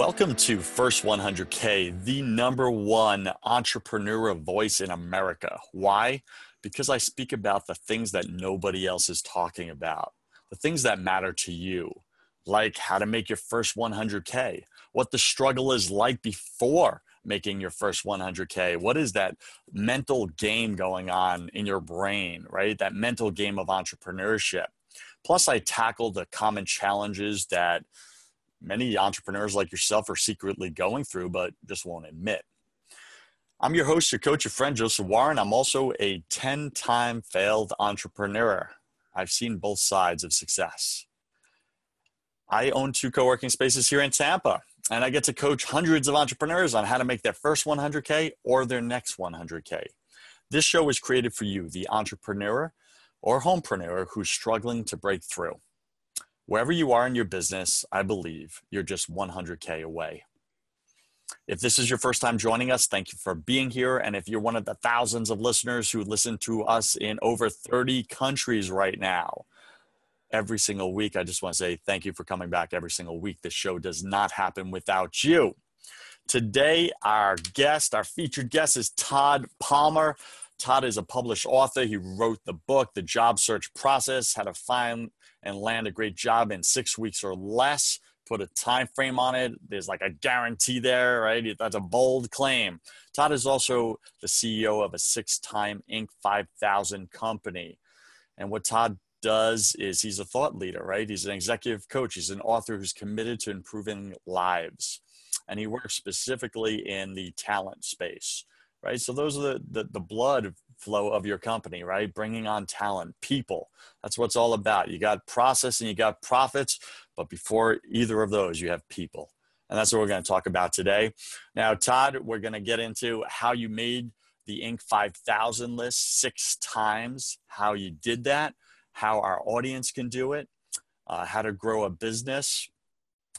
Welcome to First 100K, the number one entrepreneur voice in America. Why? Because I speak about the things that nobody else is talking about, the things that matter to you, like how to make your first 100K, what the struggle is like before making your first 100K. What is that mental game going on in your brain, right? That mental game of entrepreneurship. Plus, I tackle the common challenges that many entrepreneurs like yourself are secretly going through, but just won't admit. I'm your host, your coach, your friend, Joseph Warren. I'm also a 10 time failed entrepreneur. I've seen both sides of success. I own two co working spaces here in Tampa, and I get to coach hundreds of entrepreneurs on how to make their first 100K or their next 100K. This show is created for you, the entrepreneur or homepreneur who's struggling to break through. Wherever you are in your business, I believe you're just 100K away. If this is your first time joining us, thank you for being here. And if you're one of the thousands of listeners who listen to us in over 30 countries right now, every single week, I just want to say thank you for coming back every single week. This show does not happen without you. Today, our guest, our featured guest is Todd Palmer. Todd is a published author. He wrote the book, The Job Search Process How to Find and land a great job in six weeks or less put a time frame on it. There's like a guarantee there right? That's a bold claim. Todd is also the ceo of a six time inc 5000 company. And what todd does is he's a thought leader right? He's an executive coach. He's an author who's committed to improving lives. And he works specifically in the talent space right? So those are the, the, the blood flow of your company, right? Bringing on talent, people. That's what it's all about. You got process and you got profits, but before either of those, you have people. And that's what we're going to talk about today. Now, Todd, we're going to get into how you made the Inc. 5000 list six times, how you did that, how our audience can do it, uh, how to grow a business,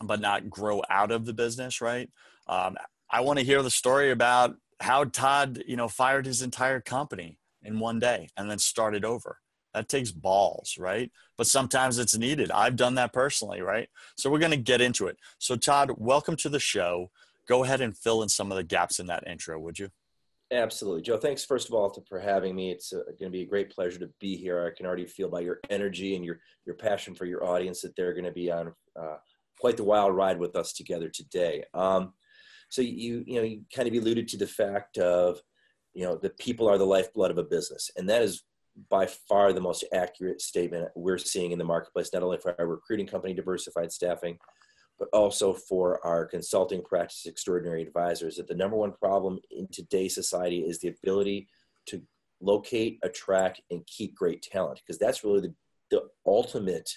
but not grow out of the business, right? Um, I want to hear the story about how Todd, you know, fired his entire company in one day and then started over. That takes balls, right? But sometimes it's needed. I've done that personally, right? So we're going to get into it. So, Todd, welcome to the show. Go ahead and fill in some of the gaps in that intro, would you? Absolutely. Joe, thanks first of all for having me. It's uh, going to be a great pleasure to be here. I can already feel by your energy and your, your passion for your audience that they're going to be on uh, quite the wild ride with us together today. Um, so you you know you kind of alluded to the fact of you know the people are the lifeblood of a business, and that is by far the most accurate statement we're seeing in the marketplace, not only for our recruiting company, Diversified Staffing, but also for our consulting practice, Extraordinary Advisors. That the number one problem in today's society is the ability to locate, attract, and keep great talent, because that's really the, the ultimate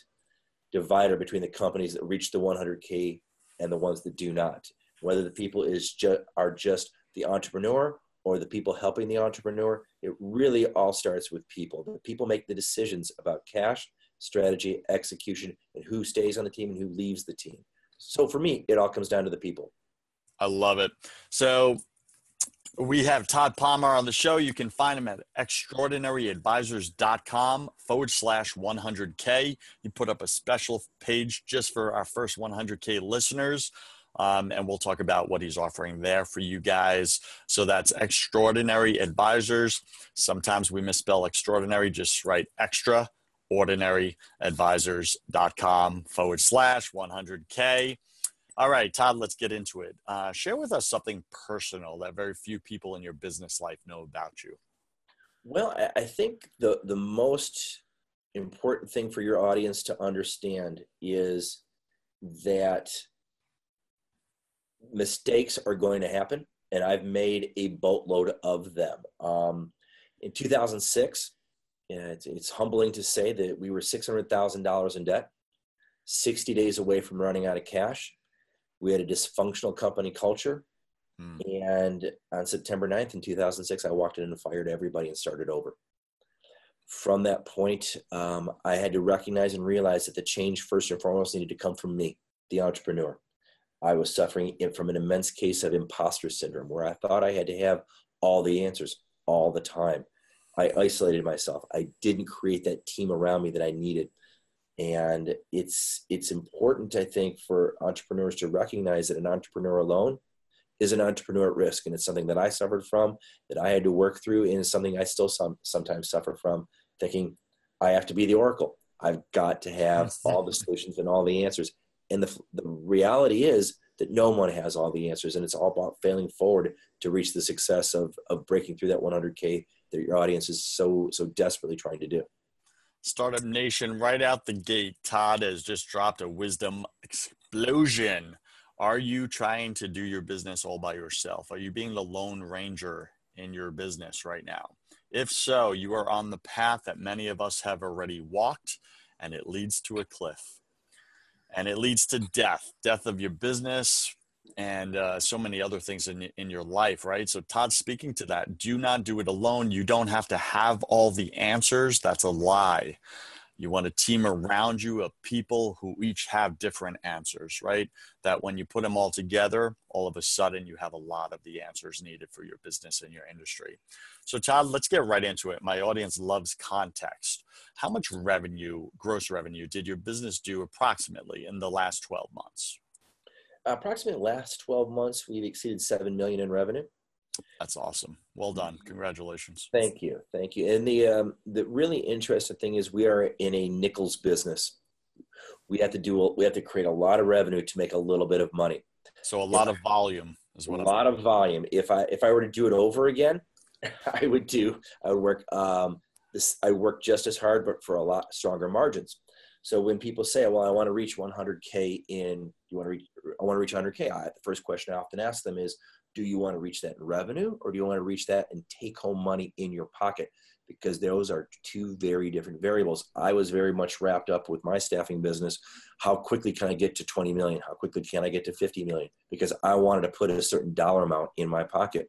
divider between the companies that reach the 100K and the ones that do not whether the people is just are just the entrepreneur or the people helping the entrepreneur it really all starts with people the people make the decisions about cash strategy execution and who stays on the team and who leaves the team so for me it all comes down to the people i love it so we have Todd Palmer on the show. You can find him at extraordinaryadvisors.com forward slash 100K. He put up a special page just for our first 100K listeners. Um, and we'll talk about what he's offering there for you guys. So that's Extraordinary Advisors. Sometimes we misspell extraordinary, just write extra ordinaryadvisors.com forward slash 100K. All right, Todd, let's get into it. Uh, share with us something personal that very few people in your business life know about you. Well, I think the, the most important thing for your audience to understand is that mistakes are going to happen, and I've made a boatload of them. Um, in 2006, it's, it's humbling to say that we were $600,000 in debt, 60 days away from running out of cash. We had a dysfunctional company culture. Hmm. And on September 9th in 2006, I walked in and fired everybody and started over. From that point, um, I had to recognize and realize that the change, first and foremost, needed to come from me, the entrepreneur. I was suffering from an immense case of imposter syndrome where I thought I had to have all the answers all the time. I isolated myself. I didn't create that team around me that I needed. And it's it's important, I think, for entrepreneurs to recognize that an entrepreneur alone is an entrepreneur at risk, and it's something that I suffered from, that I had to work through, and it's something I still some, sometimes suffer from. Thinking I have to be the oracle. I've got to have all the solutions and all the answers. And the the reality is that no one has all the answers, and it's all about failing forward to reach the success of of breaking through that 100k that your audience is so so desperately trying to do. Startup Nation, right out the gate, Todd has just dropped a wisdom explosion. Are you trying to do your business all by yourself? Are you being the lone ranger in your business right now? If so, you are on the path that many of us have already walked, and it leads to a cliff. And it leads to death death of your business, and uh, so many other things in, in your life, right? So, Todd, speaking to that, do not do it alone. You don't have to have all the answers. That's a lie. You want a team around you of people who each have different answers, right? That when you put them all together, all of a sudden you have a lot of the answers needed for your business and your industry. So, Todd, let's get right into it. My audience loves context. How much revenue, gross revenue, did your business do approximately in the last 12 months? approximately last 12 months, we've exceeded 7 million in revenue. That's awesome. Well done. Congratulations. Thank you. Thank you. And the, um, the really interesting thing is we are in a nickels business. We have to do, we have to create a lot of revenue to make a little bit of money. So a lot of volume is what a lot of volume. If I, if I were to do it over again, I would do, I would work, um, this, I work just as hard, but for a lot stronger margins. So when people say, "Well, I want to reach 100k in," you want to reach, I want to reach 100k. I, the first question I often ask them is, "Do you want to reach that in revenue, or do you want to reach that and take home money in your pocket?" Because those are two very different variables. I was very much wrapped up with my staffing business. How quickly can I get to 20 million? How quickly can I get to 50 million? Because I wanted to put a certain dollar amount in my pocket.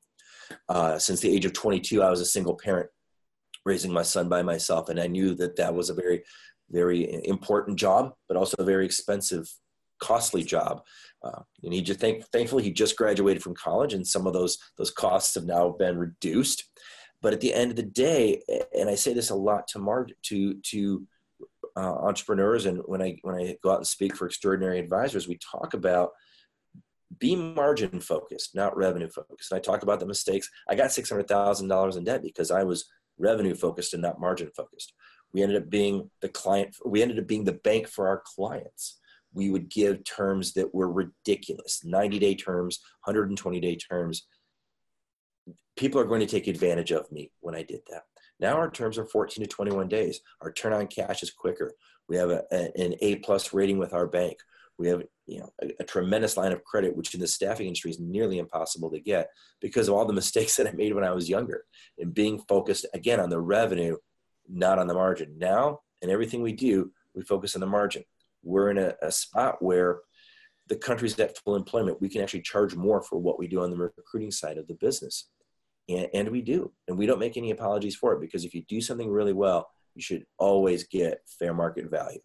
Uh, since the age of 22, I was a single parent raising my son by myself and i knew that that was a very very important job, but also a very expensive, costly job. Uh, and he just think, thankfully he just graduated from college, and some of those those costs have now been reduced. But at the end of the day, and I say this a lot to mar- to to uh, entrepreneurs, and when I when I go out and speak for extraordinary advisors, we talk about be margin focused, not revenue focused. And I talk about the mistakes. I got six hundred thousand dollars in debt because I was revenue focused and not margin focused. We ended up being the client, we ended up being the bank for our clients. We would give terms that were ridiculous 90 day terms, 120 day terms. People are going to take advantage of me when I did that. Now our terms are 14 to 21 days. Our turn on cash is quicker. We have a, an A plus rating with our bank. We have you know a, a, tremendous line of credit, which in the staffing industry is nearly impossible to get because of all the mistakes that I made when I was younger and being focused again on the revenue not on the margin. Now, in everything we do, we focus on the margin. We're in a, a spot where the country's at full employment. We can actually charge more for what we do on the recruiting side of the business. And, and we do. And we don't make any apologies for it because if you do something really well, you should always get fair market value.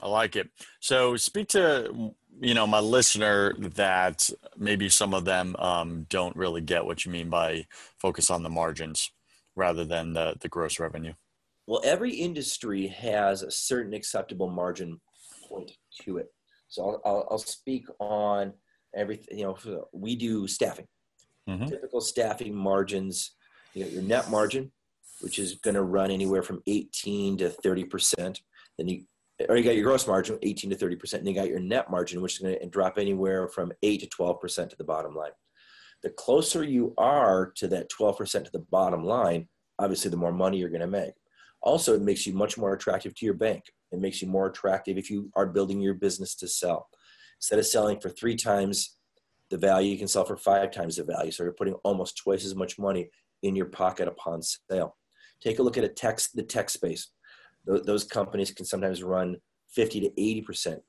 I like it. So speak to you know my listener that maybe some of them um, don't really get what you mean by focus on the margins rather than the the gross revenue. Well, every industry has a certain acceptable margin point to it. So I'll, I'll, I'll speak on everything. You know, we do staffing. Mm-hmm. Typical staffing margins. You got your net margin, which is going to run anywhere from 18 to 30 percent. Then you, or you got your gross margin, 18 to 30 percent. And you got your net margin, which is going to drop anywhere from 8 to 12 percent to the bottom line. The closer you are to that 12 percent to the bottom line, obviously, the more money you're going to make. Also, it makes you much more attractive to your bank. It makes you more attractive if you are building your business to sell. Instead of selling for three times the value, you can sell for five times the value. So you're putting almost twice as much money in your pocket upon sale. Take a look at a tech, the tech space. Those companies can sometimes run 50 to 80%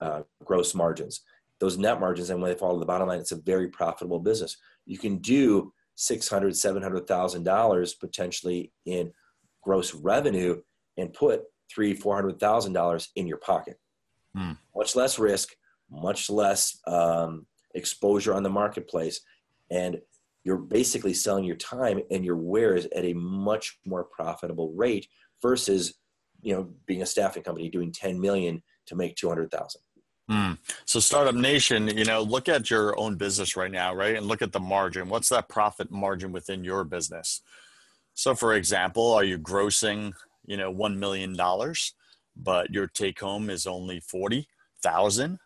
uh, gross margins. Those net margins, and when they fall to the bottom line, it's a very profitable business. You can do $600,000, $700,000 potentially in gross revenue and put three, four hundred thousand dollars in your pocket. Hmm. Much less risk, much less um, exposure on the marketplace, and you're basically selling your time and your wares at a much more profitable rate versus you know, being a staffing company doing 10 million to make 200,000. Mm. So, Startup Nation, you know, look at your own business right now, right? And look at the margin. What's that profit margin within your business? So, for example, are you grossing, you know, $1 million, but your take home is only 40,000?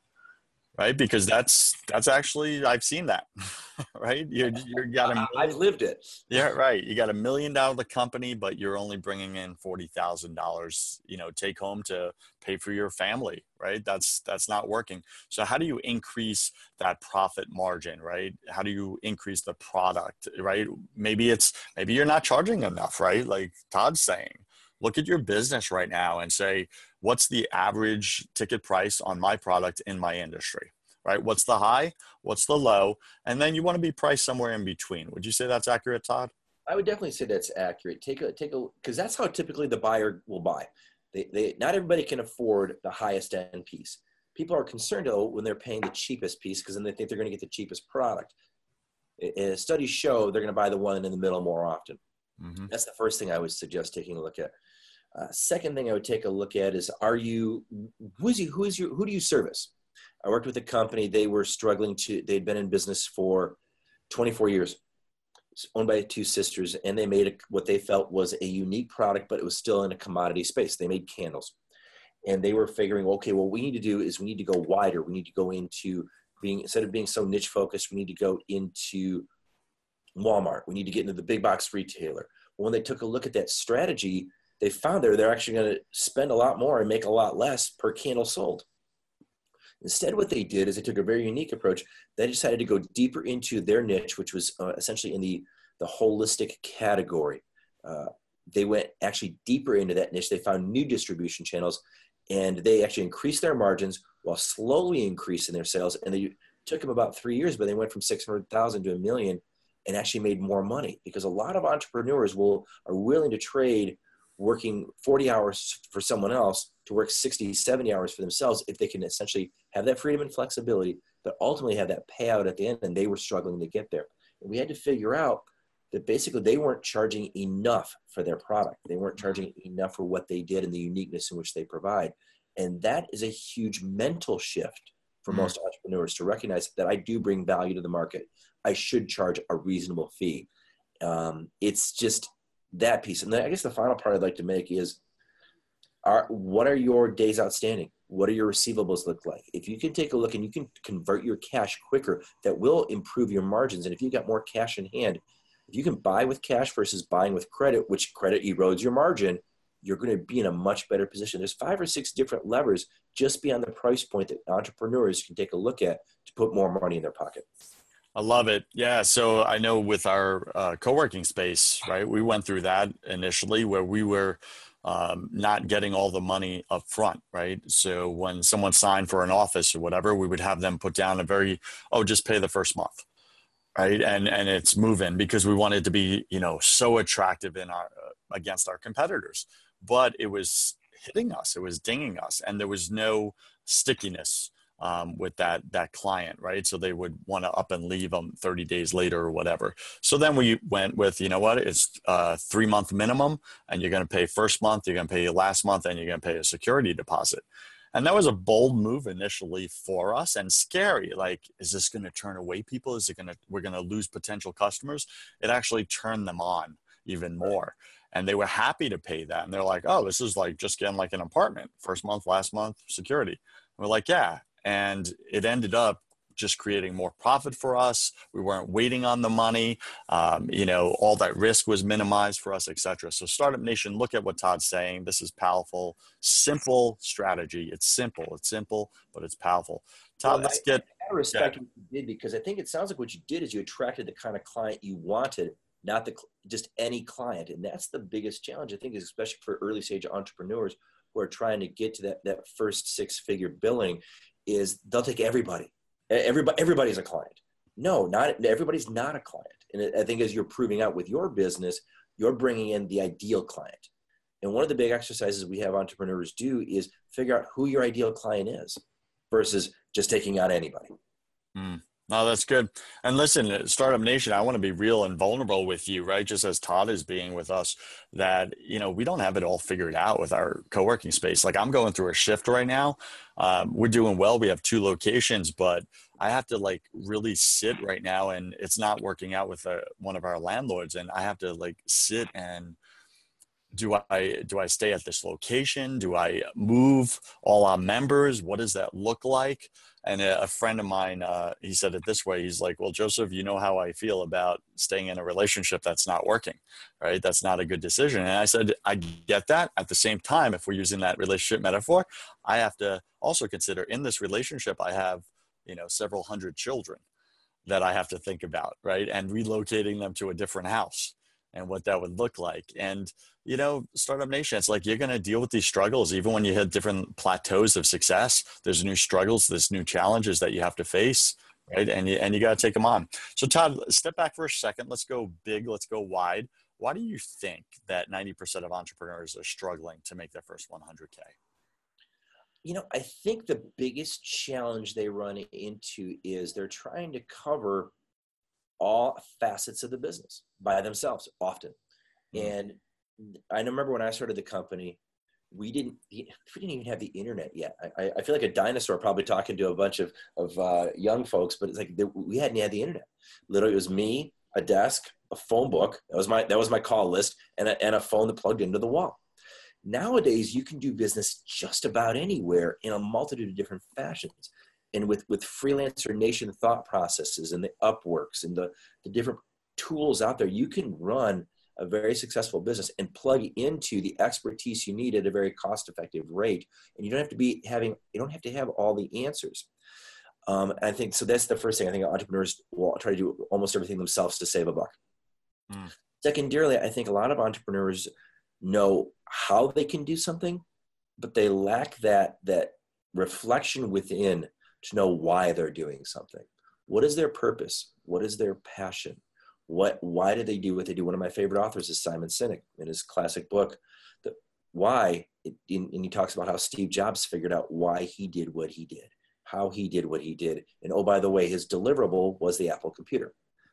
Right? Because that's that's actually I've seen that, right? You you got a I've lived it. Yeah, right. You got a million dollar company, but you're only bringing in forty thousand dollars, you know, take home to pay for your family, right? That's that's not working. So how do you increase that profit margin, right? How do you increase the product, right? Maybe it's maybe you're not charging enough, right? Like Todd's saying. Look at your business right now and say, what's the average ticket price on my product in my industry right? What's the high? What's the low? And then you want to be priced somewhere in between. Would you say that's accurate todd? I would definitely say that's accurate. Take a take a because that's how typically the buyer will buy. They, they not everybody can afford the highest end piece. People are concerned though when they're paying the cheapest piece because then they think they're going to get the cheapest product. Studies show they're going to buy the one in the middle more often. Mm-hmm. that's the first thing i would suggest taking a look at uh, second thing I would take a look at is are you who is you who is you who do you service? I worked with a company. They were struggling to. They'd been in business for 24 years. Owned by two sisters, and they made a, what they felt was a unique product, but it was still in a commodity space. They made candles, and they were figuring, okay, what we need to do is we need to go wider. We need to go into being instead of being so niche focused, we need to go into Walmart. We need to get into the big box retailer. When they took a look at that strategy, they found there they're actually going to spend a lot more and make a lot less per candle sold. Instead, what they did is they took a very unique approach. They decided to go deeper into their niche, which was uh, essentially in the, the holistic category. Uh, they went actually deeper into that niche. They found new distribution channels and they actually increased their margins while slowly increasing their sales. And they took them about three years, but they went from 600,000 to a million and actually made more money because a lot of entrepreneurs will are willing to trade working 40 hours for someone else to work 60, 70 hours for themselves if they can essentially have that freedom and flexibility, but ultimately have that payout at the end. And they were struggling to get there. And we had to figure out that basically they weren't charging enough for their product. They weren't charging enough for what they did and the uniqueness in which they provide. And that is a huge mental shift for mm-hmm. most entrepreneurs to recognize that I do bring value to the market. I should charge a reasonable fee. Um, it's just that piece. And then I guess the final part I'd like to make is are what are your days outstanding? What do your receivables look like? If you can take a look and you can convert your cash quicker, that will improve your margins. And if you got more cash in hand, if you can buy with cash versus buying with credit, which credit erodes your margin, you're going to be in a much better position. There's five or six different levers just beyond the price point that entrepreneurs can take a look at to put more money in their pocket. I love it. Yeah. So I know with our uh, co working space, right, we went through that initially where we were um, not getting all the money up front, right? So when someone signed for an office or whatever, we would have them put down a very, oh, just pay the first month. Right. And, and it's moving because we wanted to be, you know, so attractive in our, uh, against our competitors, but it was hitting us, it was dinging us, and there was no stickiness um, with that that client, right? So they would want to up and leave them 30 days later or whatever. So then we went with, you know what? It's a three month minimum, and you're going to pay first month, you're going to pay last month, and you're going to pay a security deposit. And that was a bold move initially for us and scary. Like, is this going to turn away people? Is it going to we're going to lose potential customers? It actually turned them on even more and they were happy to pay that and they're like oh this is like just getting like an apartment first month last month security and we're like yeah and it ended up just creating more profit for us. We weren't waiting on the money. Um, you know, all that risk was minimized for us, etc. So, Startup Nation, look at what Todd's saying. This is powerful, simple strategy. It's simple. It's simple, but it's powerful. Todd, well, let's I, get. I respect yeah. what you did because I think it sounds like what you did is you attracted the kind of client you wanted, not the just any client, and that's the biggest challenge I think, is especially for early stage entrepreneurs who are trying to get to that that first six figure billing is they'll take everybody. Everybody, everybody's a client. No, not everybody's not a client. And I think as you're proving out with your business, you're bringing in the ideal client. And one of the big exercises we have entrepreneurs do is figure out who your ideal client is versus just taking on anybody. Mm, No, that's good. And listen, Startup Nation, I want to be real and vulnerable with you, right? Just as Todd is being with us, that, you know, we don't have it all figured out with our co working space. Like I'm going through a shift right now. Um, we're doing well. We have two locations, but I have to like really sit right now and it's not working out with uh, one of our landlords. And I have to like sit and, do I do I stay at this location? Do I move all our members? What does that look like? And a, friend of mine, uh, he said it this way. He's like, "Well, Joseph, you know how I feel about staying in a relationship that's not working, right? That's not a good decision." And I said, "I get that. At the same time, if we're using that relationship metaphor, I have to also consider in this relationship, I have, you know, several hundred children that I have to think about, right? And relocating them to a different house." and what that would look like. And, you know, Startup Nation, it's like you're going to deal with these struggles. Even when you hit different plateaus of success, there's new struggles, there's new challenges that you have to face, right? And you, and you got to take them on. So, Todd, step back for a second. Let's go big, let's go wide. Why do you think that 90% of entrepreneurs are struggling to make their first 100K? You know, I think the biggest challenge they run into is they're trying to cover all facets of the business by themselves often. Mm-hmm. And I remember when I started the company, we didn't we didn't even have the internet yet. I, I feel like a dinosaur probably talking to a bunch of of uh, young folks, but it's like we hadn't had the internet. Literally, it was me, a desk, a phone book. That was my that was my call list, and a, and a phone that plugged into the wall. Nowadays, you can do business just about anywhere in a multitude of different fashions and with with freelancer nation thought processes and the upworks and the, the different tools out there you can run a very successful business and plug into the expertise you need at a very cost effective rate and you don't have to be having you don't have to have all the answers um, i think so that's the first thing i think entrepreneurs will try to do almost everything themselves to save a buck mm. secondarily i think a lot of entrepreneurs know how they can do something but they lack that that reflection within to know why they're doing something. What is their purpose? What is their passion? What, why do they do what they do? One of my favorite authors is Simon Sinek in his classic book, The Why, it, and he talks about how Steve Jobs figured out why he did what he did, how he did what he did. And oh, by the way, his deliverable was the Apple computer.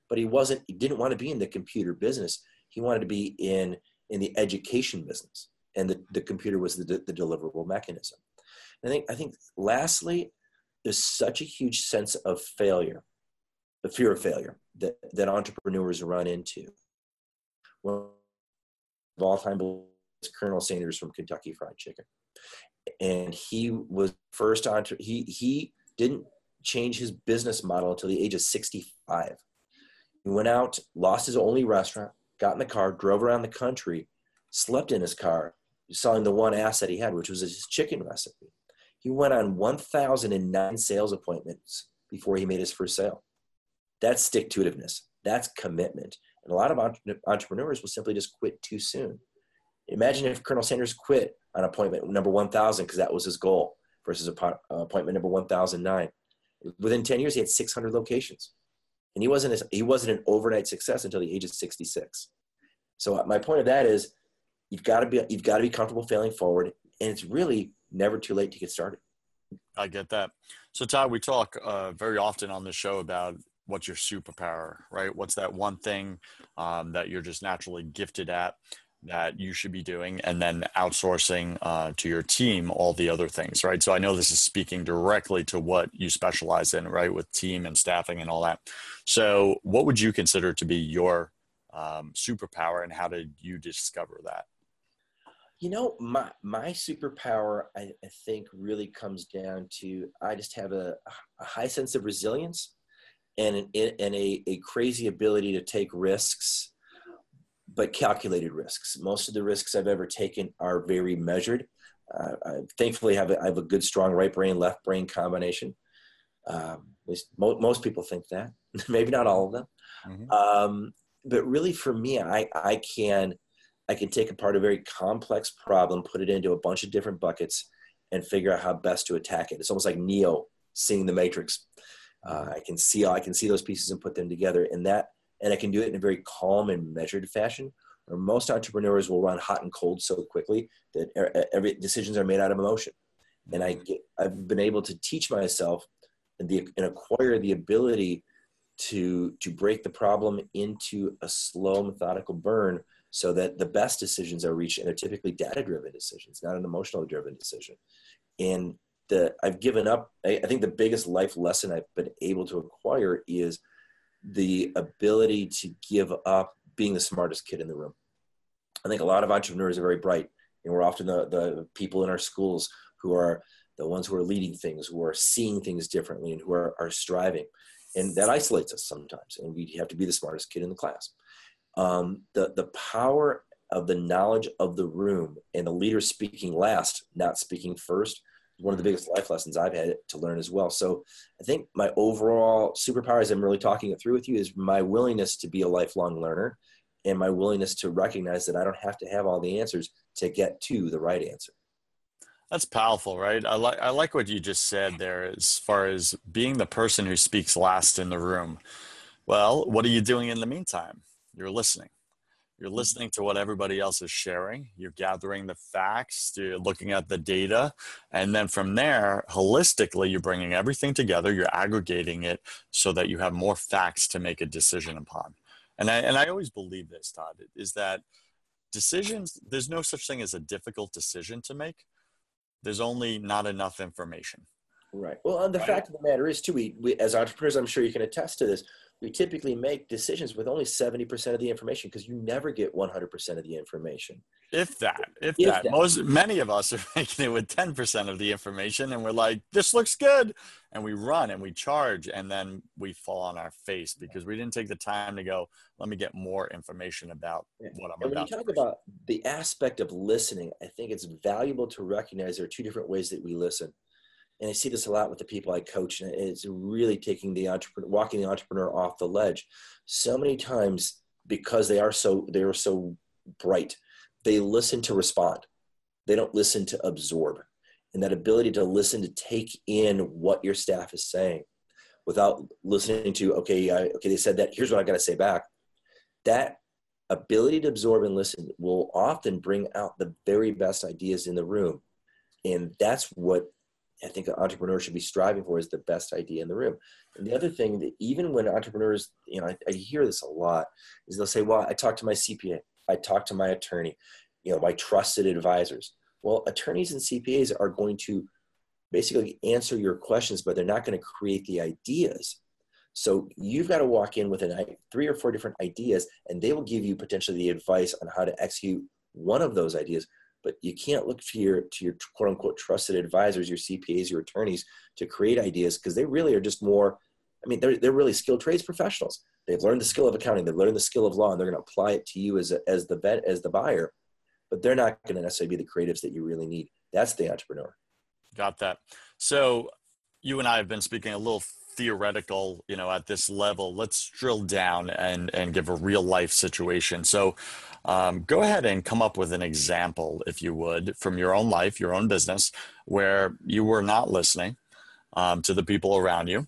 But he wasn't, he didn't want to be in the computer business. He wanted to be in, in the education business. And the, the computer was the, the deliverable mechanism. I think, I think lastly, there's such a huge sense of failure, the fear of failure that, that entrepreneurs run into. One of all time is Colonel Sanders from Kentucky Fried Chicken. And he was first on, he, he didn't change his business model until the age of 65. He went out, lost his only restaurant, got in the car, drove around the country, slept in his car, selling the one asset he had, which was his chicken recipe. He went on 1,009 sales appointments before he made his first sale. That's stick to itiveness. That's commitment. And a lot of entrepreneurs will simply just quit too soon. Imagine if Colonel Sanders quit on appointment number 1,000 because that was his goal versus appointment number 1,009. Within 10 years, he had 600 locations. And he wasn't, a, he wasn't an overnight success until the age of 66. So my point of that is you've got to be, you've got to be comfortable failing forward. And it's really never too late to get started. I get that. So, Todd, we talk uh, very often on the show about what's your superpower, right? What's that one thing um, that you're just naturally gifted at that you should be doing, and then outsourcing uh, to your team all the other things, right? So, I know this is speaking directly to what you specialize in, right, with team and staffing and all that. So, what would you consider to be your um, superpower, and how did you discover that? You know, my my superpower, I, I think, really comes down to I just have a, a high sense of resilience and an, and a, a crazy ability to take risks, but calculated risks. Most of the risks I've ever taken are very measured. Uh, I thankfully have a, I have a good, strong right brain, left brain combination. Um, mo- most people think that, maybe not all of them. Mm-hmm. Um, but really, for me, I I can I can take apart a very complex problem, put it into a bunch of different buckets, and figure out how best to attack it. It's almost like Neo seeing the Matrix. Uh, I can see I can see those pieces and put them together, and that and I can do it in a very calm and measured fashion. Or most entrepreneurs will run hot and cold so quickly that every decisions are made out of emotion. And I get, I've been able to teach myself and, the, and acquire the ability to to break the problem into a slow methodical burn so that the best decisions are reached and they're typically data driven decisions not an emotional driven decision and the i've given up I, I think the biggest life lesson i've been able to acquire is the ability to give up being the smartest kid in the room. I think a lot of entrepreneurs are very bright and we're often the, the people in our schools who are the ones who are leading things who are seeing things differently and who are, are striving. And that isolates us sometimes and we have to be the smartest kid in the class. Um, the, the power of the knowledge of the room and the leader speaking last not speaking first one of the biggest life lessons i've had to learn as well so i think my overall superpower as i'm really talking it through with you is my willingness to be a lifelong learner and my willingness to recognize that i don't have to have all the answers to get to the right answer that's powerful, right? I like I like what you just said there as far as being the person who speaks last in the room. Well, what are you doing in the meantime? You're listening. You're mm-hmm. listening to what everybody else is sharing. You're gathering the facts, you're looking at the data, and then from there, holistically, you're bringing everything together, you're aggregating it so that you have more facts to make a decision upon. And I, and I always believe this, Todd, is that decisions, there's no such thing as a difficult decision to make there's only not enough information. Right. Well, and the right. fact of the matter is, too, we, we as entrepreneurs, I'm sure you can attest to this we typically make decisions with only 70% of the information because you never get 100% of the information if that if, if that. that. most many of us are making it with 10% of the information and we're like this looks good and we run and we charge and then we fall on our face because we didn't take the time to go let me get more information about yeah. what i'm and about when you talk about the aspect of listening i think it's valuable to recognize there are two different ways that we listen and I see this a lot with the people I coach, and it's really taking the entrepreneur, walking the entrepreneur off the ledge. So many times, because they are so they are so bright, they listen to respond. They don't listen to absorb, and that ability to listen to take in what your staff is saying, without listening to okay, I, okay, they said that. Here's what I got to say back. That ability to absorb and listen will often bring out the very best ideas in the room, and that's what I think an entrepreneur should be striving for is the best idea in the room. And the other thing that even when entrepreneurs, you know, I, I hear this a lot, is they'll say, "Well, I talked to my CPA, I talked to my attorney, you know, my trusted advisors." Well, attorneys and CPAs are going to basically answer your questions, but they're not going to create the ideas. So you've got to walk in with an, three or four different ideas, and they will give you potentially the advice on how to execute one of those ideas but you can't look to your to your quote unquote trusted advisors, your CPAs, your attorneys to create ideas because they really are just more. I mean, they're they're really skilled trades professionals. They've learned the skill of accounting. They've learned the skill of law, and they're going to apply it to you as a, as the vet as the buyer. But they're not going to necessarily be the creatives that you really need. That's the entrepreneur. Got that. So you and I have been speaking a little theoretical, you know, at this level. Let's drill down and and give a real life situation. So um, go ahead and come up with an example, if you would, from your own life, your own business, where you were not listening um, to the people around you.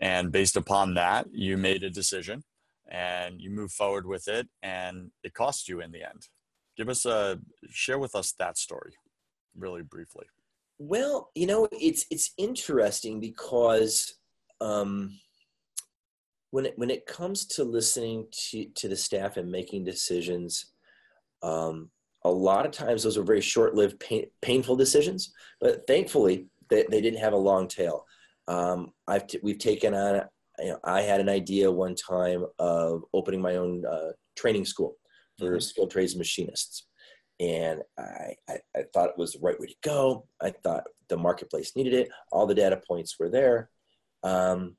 And based upon that, you made a decision and you move forward with it, and it cost you in the end. Give us a share with us that story, really briefly. Well, you know, it's it's interesting because um, when it when it comes to listening to to the staff and making decisions um, a lot of times those are very short-lived pain, painful decisions but thankfully they, they didn't have a long tail. Um, I've t- we've taken on you know, I had an idea one time of opening my own uh, training school for mm-hmm. skilled trades machinists. And I, I, I thought it was the right way to go. I thought the marketplace needed it. All the data points were there um,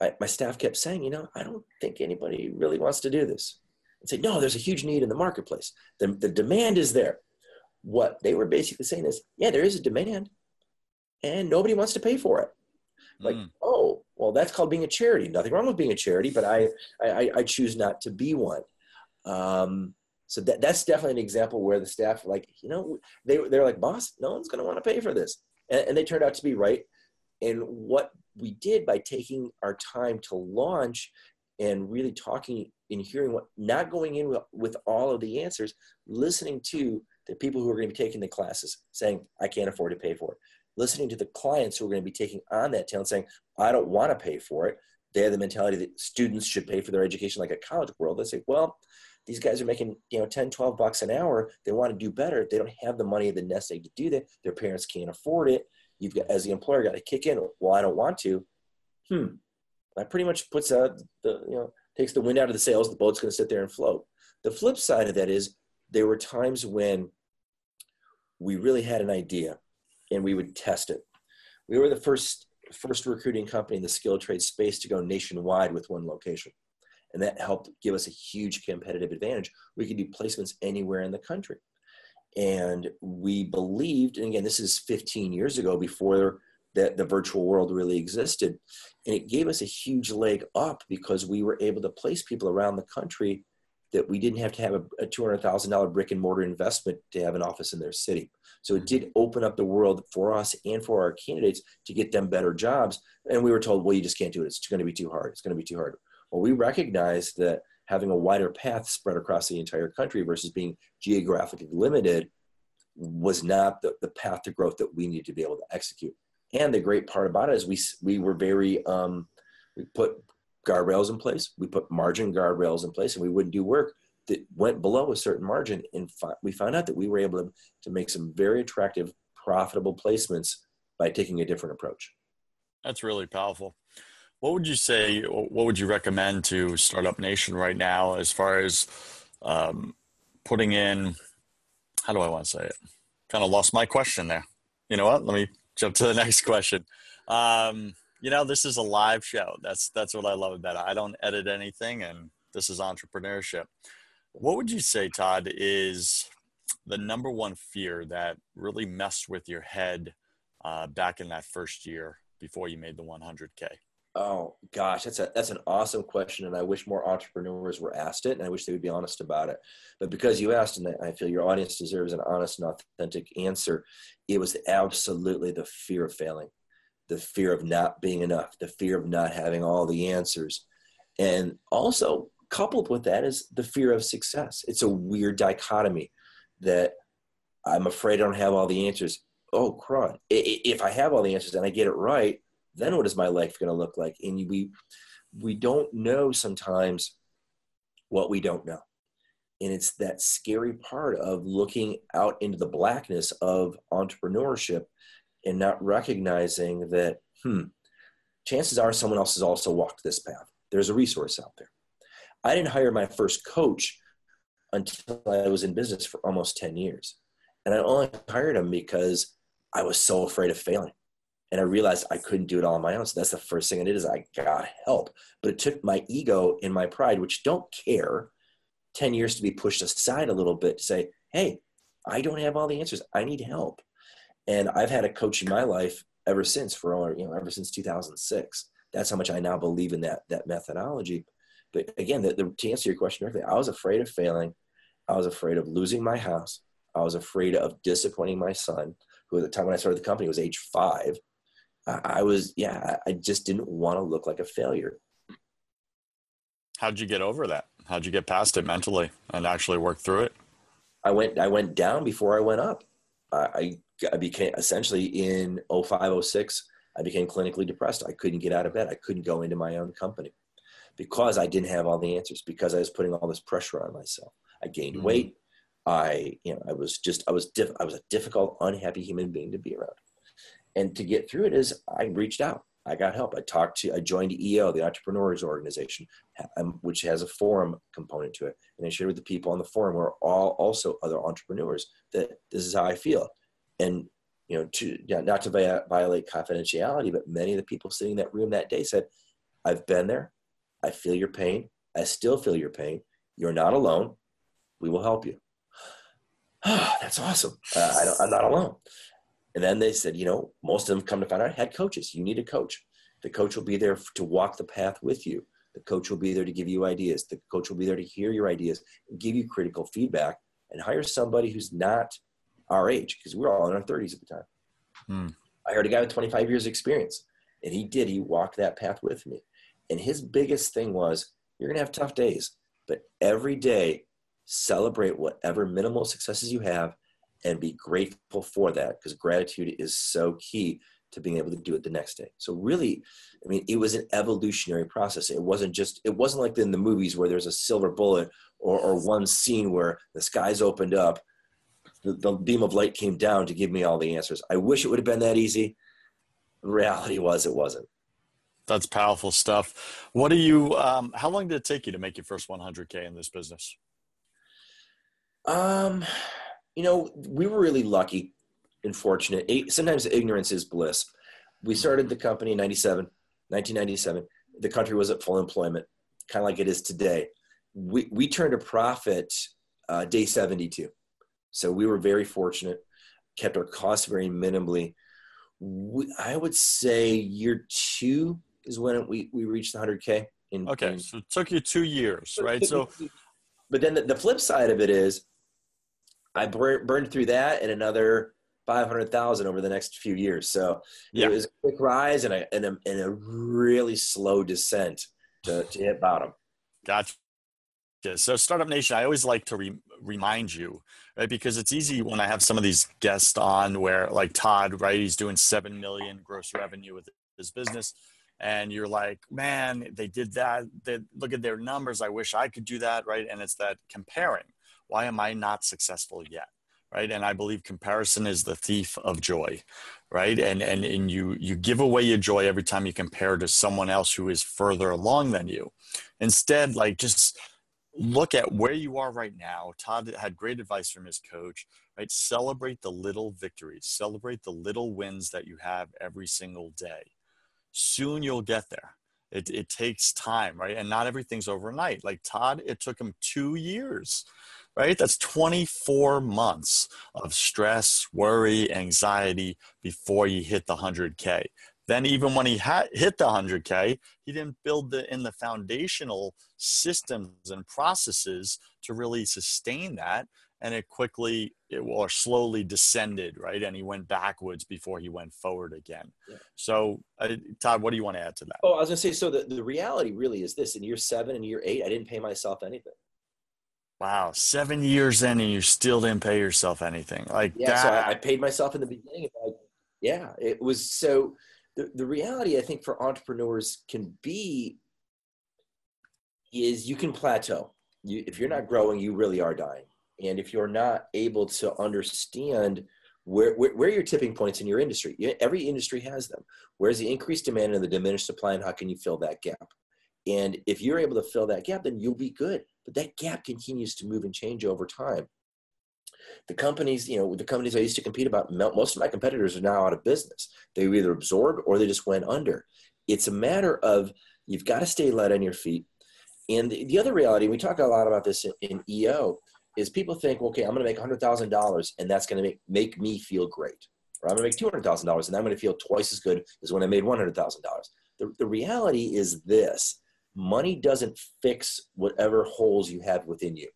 I, my staff kept saying, you know, I don't think anybody really wants to do this. And say, no, there's a huge need in the marketplace. The, the demand is there. What they were basically saying is, yeah, there is a demand and nobody wants to pay for it. Like, mm. oh, well, that's called being a charity. Nothing wrong with being a charity, but I, I, I choose not to be one. Um, so that, that's definitely an example where the staff, like, you know, they, they're like, boss, no one's going to want to pay for this. And, and they turned out to be right. And what we did by taking our time to launch and really talking and hearing what, not going in with, with all of the answers, listening to the people who are going to be taking the classes, saying, I can't afford to pay for it. listening to the clients who are going to be taking on that talent saying, I don't want to pay for it. They have the mentality that students should pay for their education like a college world. They say, well, these guys are making you know 10 12 bucks an hour they want to do better they don't have the money the nest egg to do that their parents can't afford it you've got as the employer got to kick in well i don't want to hmm that pretty much puts out the you know takes the wind out of the sails the boat's going to sit there and float the flip side of that is there were times when we really had an idea and we would test it. We were the first first recruiting company in the skilled trade space to go nationwide with one location. And that helped give us a huge competitive advantage. We could do placements anywhere in the country. And we believed, and again, this is 15 years ago before that the virtual world really existed. And it gave us a huge leg up because we were able to place people around the country that we didn't have to have a, a $200,000 brick and mortar investment to have an office in their city. So it mm-hmm. did open up the world for us and for our candidates to get them better jobs. And we were told, well, you just can't do it. It's going to be too hard. It's going to be too hard. Well, we recognized that having a wider path spread across the entire country versus being geographically limited was not the, the path to growth that we need to be able to execute. And the great part about it is we, we were very, um, we put guardrails in place. We put margin guardrails in place, and we wouldn't do work that went below a certain margin. And fi- we found out that we were able to, to make some very attractive, profitable placements by taking a different approach. That's really powerful. What would you say? What would you recommend to Startup Nation right now, as far as um, putting in? How do I want to say it? Kind of lost my question there. You know what? Let me jump to the next question. Um, you know, this is a live show. That's that's what I love about it. I don't edit anything, and this is entrepreneurship. What would you say, Todd, is the number one fear that really messed with your head uh, back in that first year before you made the 100K? Oh gosh, that's a that's an awesome question, and I wish more entrepreneurs were asked it, and I wish they would be honest about it. But because you asked, and I feel your audience deserves an honest and authentic answer, it was absolutely the fear of failing the fear of not being enough, the fear of not having all the answers. And also, coupled with that is the fear of success. It's a weird dichotomy that I'm afraid I don't have all the answers. Oh, crud. If I have all the answers and I get it right, then what is my life going to look like? And we, we don't know sometimes what we don't know. And it's that scary part of looking out into the blackness of entrepreneurship and not recognizing that, hmm, chances are someone else has also walked this path. There's a resource out there. I didn't hire my first coach until I was in business for almost 10 years. And I only hired him because I was so afraid of failing. And I realized I couldn't do it all on my own. So that's the first thing I did is I got help. But it took my ego and my pride, which don't care, 10 years to be pushed aside a little bit to say, hey, I don't have all the answers. I need help. And I've had a coach in my life ever since for all, you know ever since 2006. That's how much I now believe in that that methodology. But again, the, the, to answer your question directly, I was afraid of failing. I was afraid of losing my house. I was afraid of disappointing my son, who at the time when I started the company was age five. I, was, yeah, I just didn't want to look like a failure. How'd you get over that? How'd you get past it mentally and actually work through it? I went, I went down before I went up. I, I became essentially in 05, 06, I became clinically depressed. I couldn't get out of bed. I couldn't go into my own company because I didn't have all the answers, because I was putting all this pressure on myself. I gained mm-hmm. weight. I, you know, I was just, I was, diff- I was a difficult, unhappy human being to be around. And to get through it is I reached out. I got help. I talked to, I joined EO, the Entrepreneurs Organization, um, which has a forum component to it. And I shared with the people on the forum who are all also other entrepreneurs that this is how I feel and you know, to yeah, not to violate confidentiality, but many of the people sitting in that room that day said, "I've been there. I feel your pain. I still feel your pain. You're not alone. We will help you." Oh, that's awesome. Uh, I am not alone. And then they said, you know, most of them come to find out head coaches. You need a coach. The coach will be there to walk the path with you. The coach will be there to give you ideas. The coach will be there to hear your ideas give you critical feedback. And hire somebody who's not our age because we were all in our 30s at the time. Hmm. I heard a guy with 25 years experience and he did. He walked that path with me. And his biggest thing was you're going to have tough days, but every day celebrate whatever minimal successes you have and be grateful for that because gratitude is so key to being able to do it the next day. So really, I mean, it was an evolutionary process. It wasn't just, it wasn't like in the movies where there's a silver bullet or, or one scene where the skies opened up, the, the beam of light came down to give me all the answers. I wish it would have been that easy. The reality was it wasn't. That's powerful stuff. What do you, um, how long did it take you to make your first 100K in this business? Um, you know, we were really lucky and fortunate. Sometimes ignorance is bliss. We started the company in 97, 1997. The country was at full employment, kind of like it is today. We, we turned a profit uh, day 72. So we were very fortunate, kept our costs very minimally. We, I would say year two is when we, we reached 100K. In, okay, in, so it took you two years, right? So, but then the, the flip side of it is I burned through that and another 500,000 over the next few years. So yeah. it was a quick rise and a, and a, and a really slow descent to, to hit bottom. Gotcha. So Startup Nation, I always like to re- remind you, right? Because it's easy when I have some of these guests on where like Todd, right? He's doing 7 million gross revenue with his business. And you're like, man, they did that. They, look at their numbers. I wish I could do that, right? And it's that comparing why am I not successful yet? Right. And I believe comparison is the thief of joy. Right. And, and, and you, you give away your joy every time you compare to someone else who is further along than you. Instead, like just look at where you are right now. Todd had great advice from his coach, right? Celebrate the little victories, celebrate the little wins that you have every single day. Soon you'll get there. It, it takes time, right? And not everything's overnight. Like Todd, it took him two years right? That's 24 months of stress, worry, anxiety before you hit the 100K. Then, even when he had hit the 100K, he didn't build the, in the foundational systems and processes to really sustain that. And it quickly it, or slowly descended, right? And he went backwards before he went forward again. Yeah. So, uh, Todd, what do you want to add to that? Oh, I was going to say so the, the reality really is this in year seven and year eight, I didn't pay myself anything. Wow, seven years in and you still didn't pay yourself anything like yeah, that. So I, I paid myself in the beginning. Like, yeah, it was so. The, the reality I think for entrepreneurs can be is you can plateau. You, if you're not growing, you really are dying. And if you're not able to understand where, where, where your tipping points in your industry, every industry has them. Where's the increased demand and the diminished supply, and how can you fill that gap? And if you're able to fill that gap, then you'll be good but that gap continues to move and change over time. The companies, you know, the companies I used to compete about, most of my competitors are now out of business. They were either absorbed or they just went under. It's a matter of you've got to stay light on your feet. And the, the other reality, we talk a lot about this in, in EO, is people think, okay, I'm going to make $100,000 and that's going to make, make me feel great. Or I'm going to make $200,000 and I'm going to feel twice as good as when I made $100,000. The, the reality is this money doesn't fix whatever holes you have within you.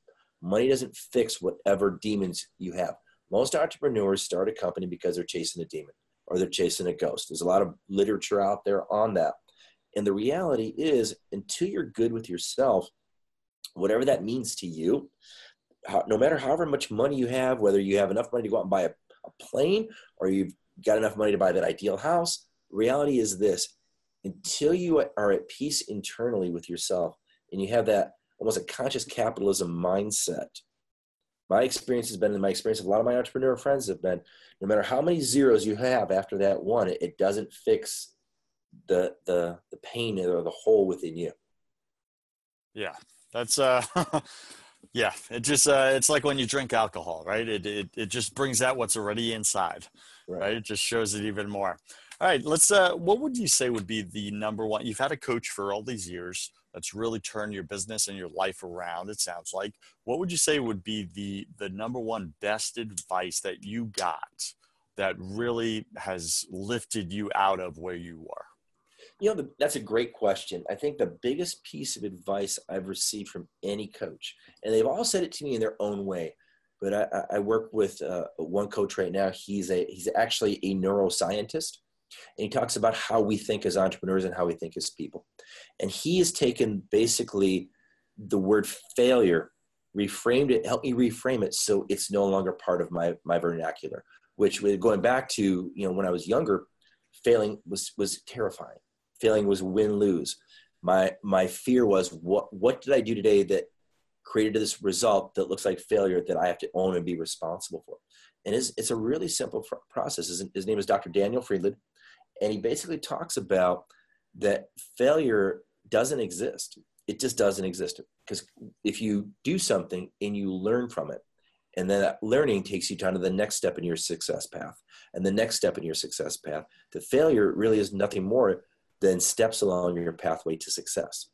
Money doesn't fix whatever demons you have. Most entrepreneurs start a company because they're chasing a demon or they're chasing a ghost. There's a lot of literature out there on that. And the reality is, until you're good with yourself, whatever that means to you, no matter however much money you have, whether you have enough money to go out and buy a, a plane or you've got enough money to buy that ideal house, reality is this until you are at peace internally with yourself and you have that almost a conscious capitalism mindset. My experience has been and my experience of a lot of my entrepreneur friends have been no matter how many zeros you have after that one it, it doesn't fix the the the pain or the hole within you. Yeah that's uh yeah it just uh it's like when you drink alcohol right? It it, it just brings out what's already inside right. right? It just shows it even more all right, let's. Uh, what would you say would be the number one? You've had a coach for all these years that's really turned your business and your life around. It sounds like. What would you say would be the the number one best advice that you got that really has lifted you out of where you are? You know, the, that's a great question. I think the biggest piece of advice I've received from any coach, and they've all said it to me in their own way, but I, I work with uh, one coach right now. He's a he's actually a neuroscientist and he talks about how we think as entrepreneurs and how we think as people. And he has taken basically the word failure reframed it, helped me reframe it so it's no longer part of my my vernacular. Which, going back to you know when I was younger, failing was was terrifying. Failing was win lose. My my fear was what what did I do today that created this result that looks like failure that I have to own and be responsible for. And it's, it's a really simple process. His, his name is Dr. Daniel Friedland, and he basically talks about that failure doesn't exist. It just doesn't exist because if you do something and you learn from it, and then that learning takes you down to the next step in your success path, and the next step in your success path, the failure really is nothing more than steps along your pathway to success.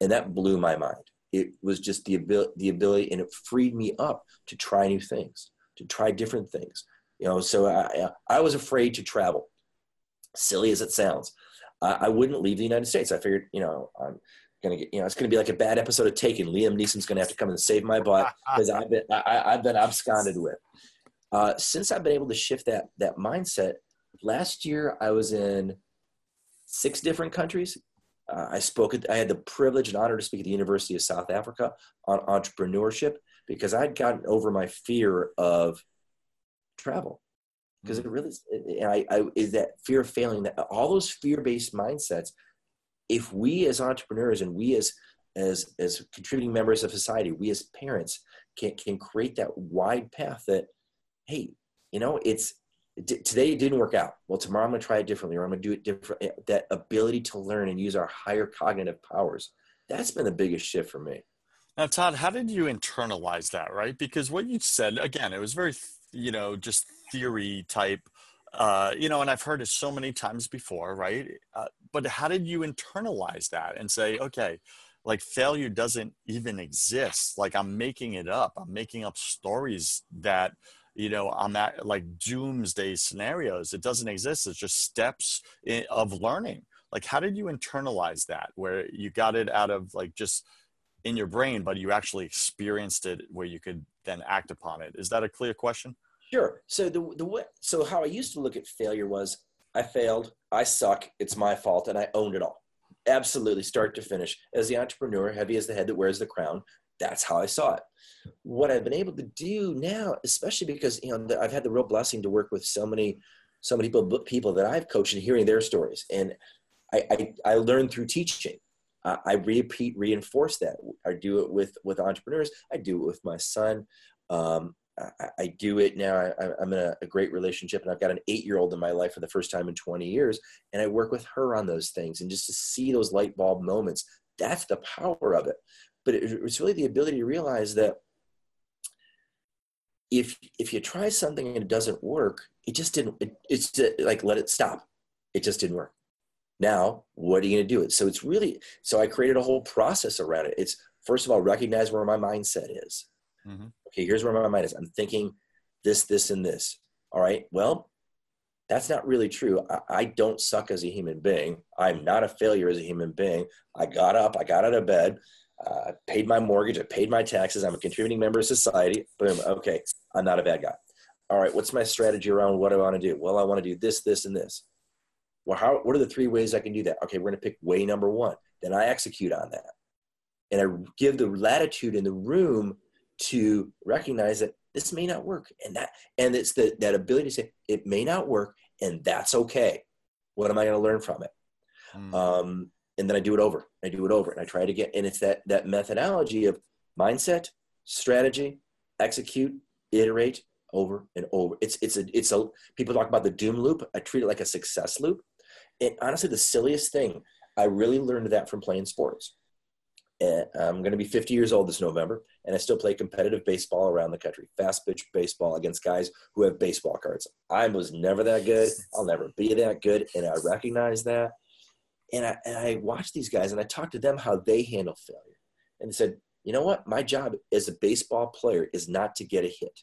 And that blew my mind it was just the ability, the ability, and it freed me up to try new things, to try different things. You know, so I, I was afraid to travel. Silly as it sounds, I, I wouldn't leave the United States. I figured, you know, I'm gonna get, you know, it's gonna be like a bad episode of Taken. Liam Neeson's gonna have to come and save my butt because I've been, I, I've been absconded with. Uh, since I've been able to shift that that mindset, last year I was in six different countries uh, I spoke at, I had the privilege and honor to speak at the University of South Africa on entrepreneurship because I'd gotten over my fear of travel. Because mm-hmm. it really, it, I, I, is that fear of failing, that all those fear-based mindsets, if we as entrepreneurs and we as, as, as contributing members of society, we as parents can, can create that wide path that, hey, you know, it's, today it didn't work out. Well, tomorrow I'm going to try it differently, or I'm going to do it different. Eh, that ability to learn and use our higher cognitive powers. That's been the biggest shift for me. Now, Todd, how did you internalize that, right? Because what you said, again, it was very, you know, just theory type, uh, you know, and I've heard it so many times before, right? Uh, but how did you internalize that and say, okay, like failure doesn't even exist? Like I'm making it up. I'm making up stories that, you know i'm at like doomsday scenarios it doesn't exist it's just steps in, of learning like how did you internalize that where you got it out of like just in your brain but you actually experienced it where you could then act upon it. Is that a clear question? Sure. So the, the way so how i used to look at failure was i failed i suck it's my fault and i owned it all. Absolutely start to finish. As the entrepreneur heavy as the head that wears the crown that's how I saw it. What I've been able to do now, especially because you know I've had the real blessing to work with so many, so many people, people that I've coached and hearing their stories, and I I, I learned through teaching. I, repeat, reinforce that. I do it with with entrepreneurs. I do it with my son. Um, I, I, do it now. I, am in a, a, great relationship, and I've got an eight year old in my life for the first time in 20 years. And I work with her on those things, and just to see those light bulb moments. That's the power of it but it, it's really the ability to realize that if if you try something and it doesn't work, it just didn't. It, it's like let it stop. It just didn't work. Now, what are you going to do? It so it's really so I created a whole process around it. It's first of all recognize where my mindset is. Mm-hmm. Okay, here's where my mind is. I'm thinking this, this, and this. All right. Well, that's not really true. I, I, don't suck as a human being. I'm not a failure as a human being. I got up, I got out of bed, uh, I paid my mortgage, I paid my taxes, I'm a contributing member of society. Boom, okay, I'm not a bad guy. All right, what's my strategy around what I want to do? Well, I want to do this, this, and this. Well, how, what are the three ways I can do that? Okay, we're going to pick way number one. Then I execute on that. And I give the latitude in the room to recognize that this may not work. And that and it's the, that ability to say, it may not work, and that's okay. What am I going to learn from it? Mm. Um, and then I do it over. I do it over, and I try to get. And it's that that methodology of mindset, strategy, execute, iterate over and over. It's it's a it's a people talk about the doom loop. I treat it like a success loop. Honestly, the silliest thing I really learned that from playing sports. And I'm going to be 50 years old this November, and I still play competitive baseball around the country, fast pitch baseball against guys who have baseball cards. I was never that good. I'll never be that good, and I recognize that and I, and I watched these guys and I talked to them how they handle failure. And they said, you know what? My job as a baseball player is not to get a hit.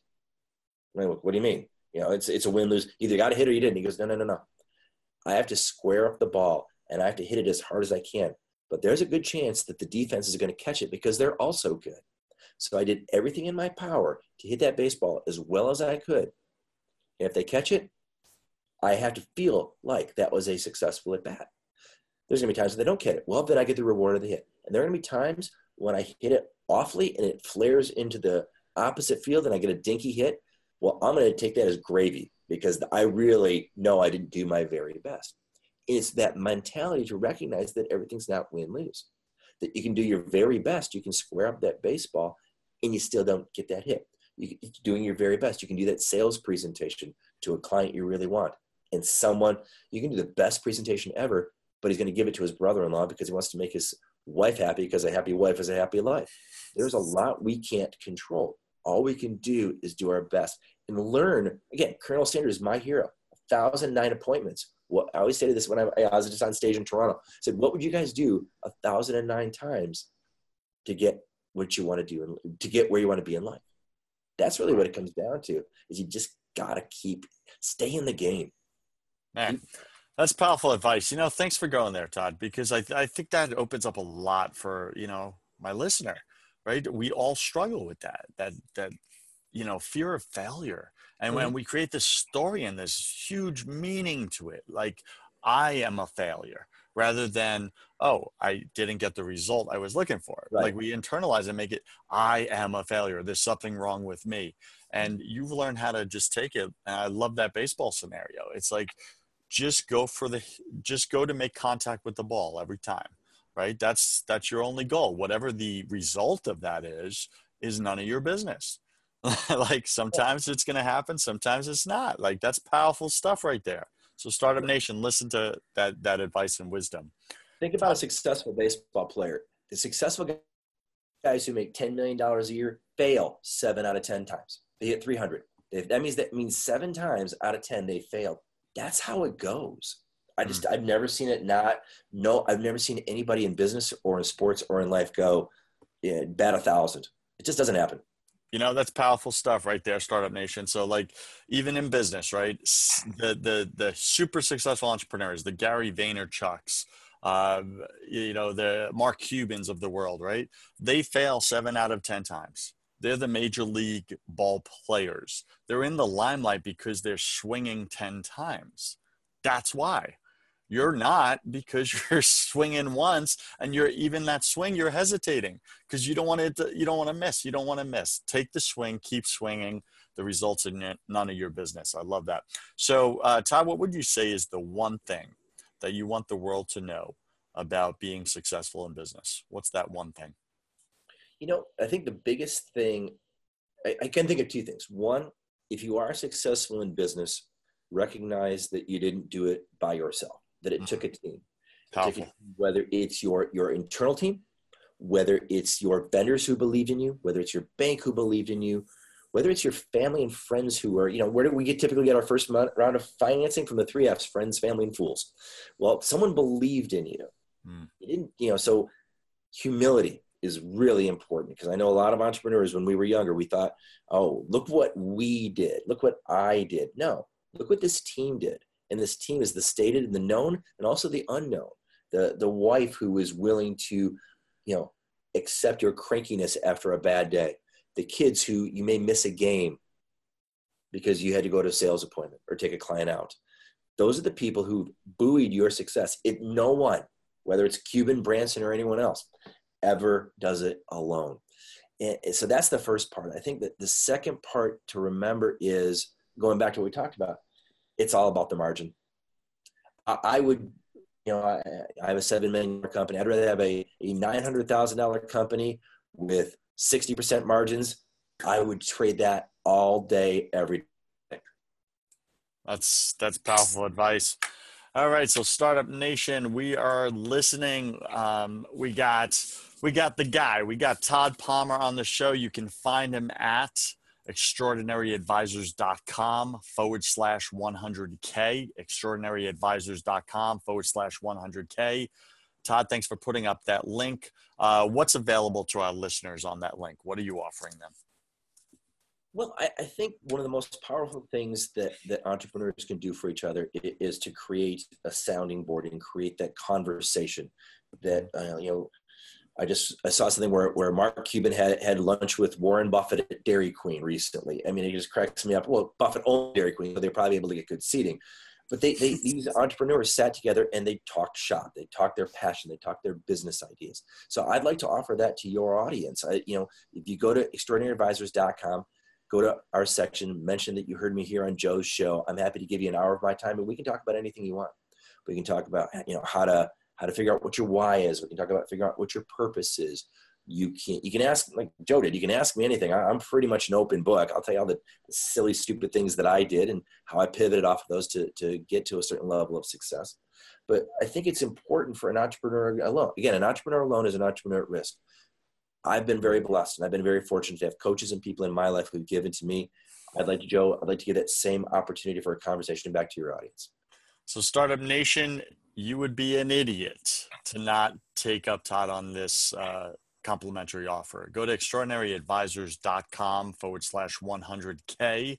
I Like, what do you mean? You know, it's, it's a win lose. Either got a hit or you didn't. He goes, no, no, no, no. I have to square up the ball and I have to hit it as hard as I can. But there's a good chance that the defense is going to catch it because they're also good. So I did everything in my power to hit that baseball as well as I could. And if they catch it, I have to feel like that was a successful at bat. There's going to be times when they don't get it. Well, then I get the reward of the hit. And there are going to be times when I hit it awfully and it flares into the opposite field and I get a dinky hit, well, I'm going to take that as gravy because I really know I didn't do my very best. It's that mentality to recognize that everything's not win lose, that you can do your very best, you can square up that baseball, and you still don't get that hit. You, are doing your very best. You can do that sales presentation to a client you really want, and someone you can do the best presentation ever, but he's going to give it to his brother-in-law because he wants to make his wife happy because a happy wife is a happy life. There's a lot we can't control. All we can do is do our best and learn. Again, Colonel Sanders is my hero. 1,009 appointments. What I always say to this when I, I was just on stage in Toronto. I said, "What would you guys do a thousand and nine times to get what you want to do and to get where you want to be in life?" That's really what it comes down to. Is you just gotta keep stay in the game. Man, that's powerful advice. You know, thanks for going there, Todd, because I I think that opens up a lot for you know my listener. Right? We all struggle with that. That that you know fear of failure. And mm-hmm. when we create this story and this huge meaning to it like i am a failure rather than oh i didn't get the result i was looking for. Right. like we internalize and make it i am a failure. There's something wrong with me. And you've learned how to just take it and i love that baseball scenario. It's like just go for the just go to make contact with the ball every time right? That's that's your only goal. Whatever the result of that is is none of your business like sometimes it's going to happen, sometimes it's not. Like that's powerful stuff right there. So Startup Nation, listen to that that advice and wisdom. Think about a successful baseball player. The successful guys who make $10 million a year fail seven out of 10 times. They hit 300. That means that means seven times out of 10 they failed. That's how it goes. I just, mm. I've never seen it not, no, I've never seen anybody in business or in sports or in life go yeah, bat a thousand. It just doesn't happen. You know, that's powerful stuff right there, Startup Nation. So like even in business, right? The the the super successful entrepreneurs, the Gary Vaynerchuks, uh, you know, the Mark Cubans of the world, right? They fail seven out of 10 times. They're the major league ball players. They're in the limelight because they're swinging 10 times. That's why. You're not because you're swinging once and you're even that swing, you're hesitating because you don't want to, you don't want to miss. You don't want to miss. Take the swing, keep swinging. The results are none of your business. I love that. So, uh, Todd, what would you say is the one thing that you want the world to know about being successful in business? What's that one thing? You know, I think the biggest thing, I, I can think of two things. One, if you are successful in business, recognize that you didn't do it by yourself that it took a team. A team. Whether it's your your internal team, whether it's your vendors who believed in you, whether it's your bank who believed in you, whether it's your family and friends who are, you know, where do we get typically get our first round of financing from the three F's: friends, family, and fools. Well, someone believed in you. Mm. You didn't, you know, so humility is really important because I know a lot of entrepreneurs when we were younger, we thought, oh, look what we did, look what I did. No, look what this team did and this team is the stated and the known and also the unknown. The the wife who is willing to you know accept your crankiness after a bad day. The kids who you may miss a game because you had to go to a sales appointment or take a client out. Those are the people who buoyed your success. It no one whether it's cuban branson or anyone else ever does it alone. And so that's the first part. I think that the second part to remember is going back to what we talked about it's all about the margin. I, I would, you know, I, I, have a seven million company. I'd rather have a, a nine hundred thousand dollar company with sixty percent margins. I would trade that all day, every day. That's that's powerful advice. All right, so Startup Nation, we are listening. Um, we got we got the guy. We got Todd Palmer on the show. You can find him at extraordinaryadvisors.com forward slash 100K, extraordinaryadvisors.com forward slash 100K. Todd, thanks for putting up that link. Uh, what's available to our listeners on that link? What are you offering them? Well, I, I, think one of the most powerful things that, that entrepreneurs can do for each other is to create a sounding board and create that conversation that, uh, you know, I just I saw something where, where Mark Cuban had had lunch with Warren Buffett at Dairy Queen recently. I mean, it just cracks me up. Well, Buffett owned Dairy Queen, so they're probably able to get good seating. but they, they these entrepreneurs sat together and they talked shop they talked their passion they talked their business ideas so i'd like to offer that to your audience I, you know if you go to extraordinaryadvisors.com go to our section mention that you heard me here on joe's show i'm happy to give you an hour of my time and we can talk about anything you want we can talk about you know how to how to figure out what your why is we can talk about figure out what your purpose is you can you can ask like Joe did. You can ask me anything. I, am pretty much an open book. I'll tell you all the, silly, stupid things that I did and how I pivoted off of those to to get to a certain level of success. But I think it's important for an entrepreneur alone. Again, an entrepreneur alone is an entrepreneur at risk. I've been very blessed and I've been very fortunate to have coaches and people in my life who've given to me. I'd like to, Joe, I'd like to give that same opportunity for a conversation back to your audience. So, Startup Nation, you would be an idiot to not take up Todd on this uh, complimentary offer. Go to extraordinaryadvisors.com forward slash 100K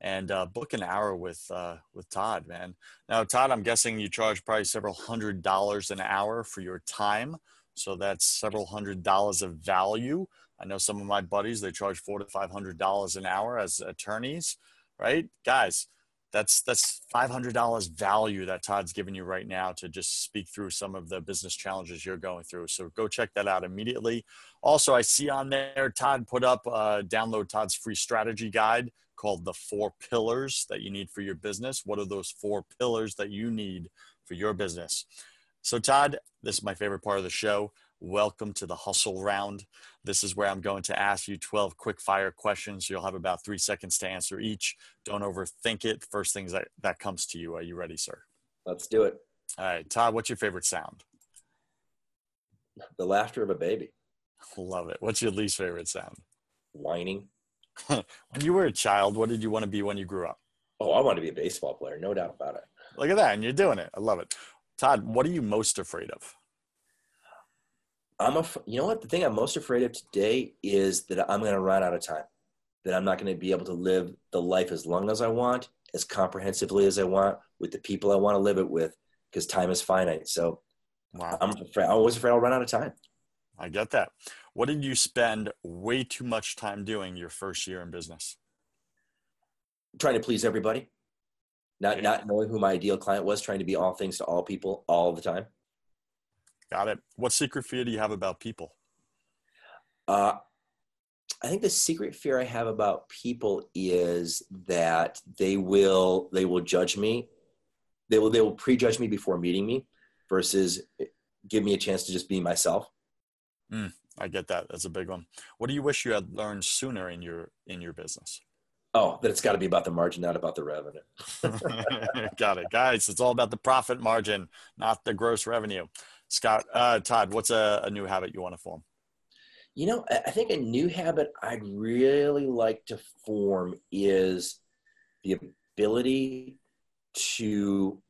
and uh, book an hour with uh, with Todd, man. Now, Todd, I'm guessing you charge probably several hundred dollars an hour for your time. So that's several hundred dollars of value. I know some of my buddies, they charge four to five hundred dollars an hour as attorneys, right? Guys, that's that's $500 value that Todd's giving you right now to just speak through some of the business challenges you're going through. So go check that out immediately. Also, I see on there Todd put up uh, download Todd's free strategy guide called the four pillars that you need for your business. What are those four pillars that you need for your business? So Todd, this is my favorite part of the show. Welcome to the hustle round. This is where I'm going to ask you 12 quick fire questions. You'll have about three seconds to answer each. Don't overthink it. First things that, that comes to you. Are you ready, sir? Let's do it. All right. Todd, what's your favorite sound? The laughter of a baby. Love it. What's your least favorite sound? Whining. when you were a child, what did you want to be when you grew up? Oh, I wanted to be a baseball player, no doubt about it. Look at that. And you're doing it. I love it. Todd, what are you most afraid of? I'm a, you know what? The thing I'm most afraid of today is that I'm going to run out of time. That I'm not going to be able to live the life as long as I want, as comprehensively as I want, with the people I want to live it with, because time is finite. So, wow. I'm afraid. Always afraid I'll run out of time. I get that. What did you spend way too much time doing your first year in business? Trying to please everybody, not yeah. not knowing who my ideal client was, trying to be all things to all people all the time. Got it. What secret fear do you have about people? Uh, I think the secret fear I have about people is that they will they will judge me. They will they will prejudge me before meeting me, versus give me a chance to just be myself. Mm, I get that. That's a big one. What do you wish you had learned sooner in your in your business? Oh, that it's got to be about the margin, not about the revenue. got it, guys. It's all about the profit margin, not the gross revenue. Scott, uh, Todd, what's a, a new habit you want to form? You know, I think a new habit I'd really like to form is the ability to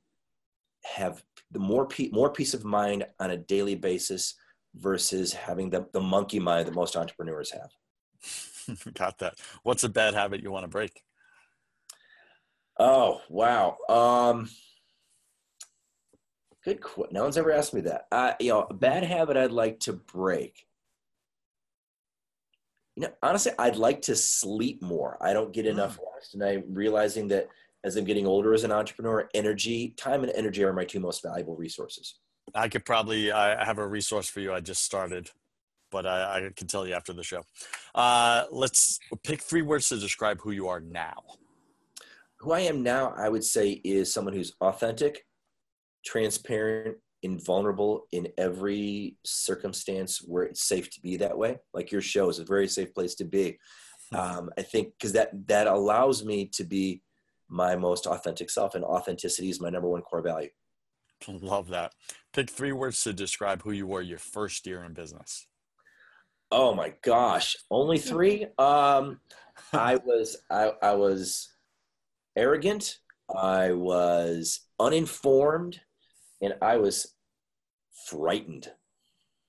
have the more pe- more peace of mind on a daily basis versus having the, the monkey mind that most entrepreneurs have. Got that. What's a bad habit you want to break? Oh, wow. Um, Good. Qu- no one's ever asked me that. Uh, you know, a bad habit I'd like to break. You know, honestly, I'd like to sleep more. I don't get enough mm. rest, and I'm realizing that as I'm getting older as an entrepreneur, energy, time, and energy are my two most valuable resources. I could probably I have a resource for you. I just started, but I, I can tell you after the show. Uh, let's pick three words to describe who you are now. Who I am now, I would say, is someone who's authentic, transparent and vulnerable in every circumstance where it's safe to be that way. Like your show is a very safe place to be. Hmm. Um, I think because that that allows me to be my most authentic self, and authenticity is my number one core value. Love that. Pick three words to describe who you were your first year in business. Oh my gosh, only three. Um, I was I, I was arrogant. I was uninformed and I was frightened.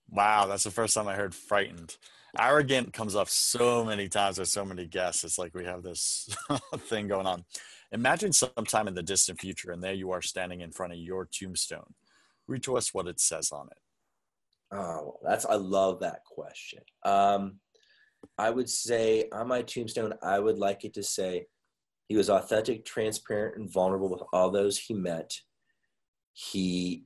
Wow, that's the first time I heard frightened. Arrogant comes up so many times with so many guests. It's like we have this thing going on. Imagine sometime in the distant future, and there you are standing in front of your tombstone. Read to us what it says on it. Oh, that's I love that question. Um, I would say on my tombstone, I would like it to say, He was authentic, transparent, and vulnerable with all those he met. He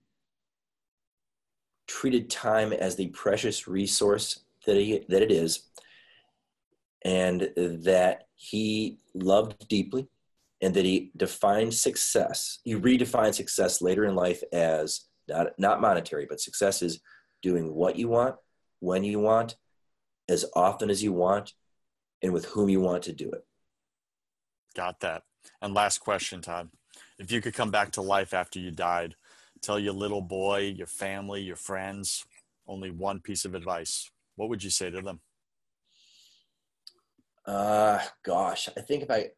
treated time as the precious resource that, he, that it is, and that he loved deeply, and that he defined success. He redefined success later in life as not, not monetary, but success is doing what you want, when you want, as often as you want, and with whom you want to do it. Got that. And last question, Todd. If you could come back to life after you died, tell your little boy, your family, your friends only one piece of advice, what would you say to them? Uh, gosh, I think if I,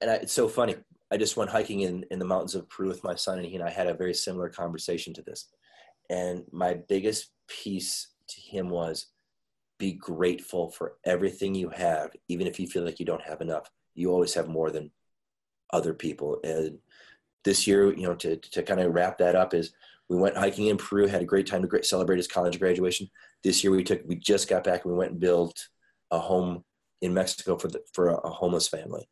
and I, it's so funny. I just went hiking in, in the mountains of Peru with my son, and he and I had a very similar conversation to this. And my biggest piece to him was be grateful for everything you have, even if you feel like you don't have enough. You always have more than other people. And this year, you know, to, to kind of wrap that up is we went hiking in Peru, had a great time to celebrate his college graduation. This year we took, we just got back and we went and built a home in Mexico for the, for a homeless family.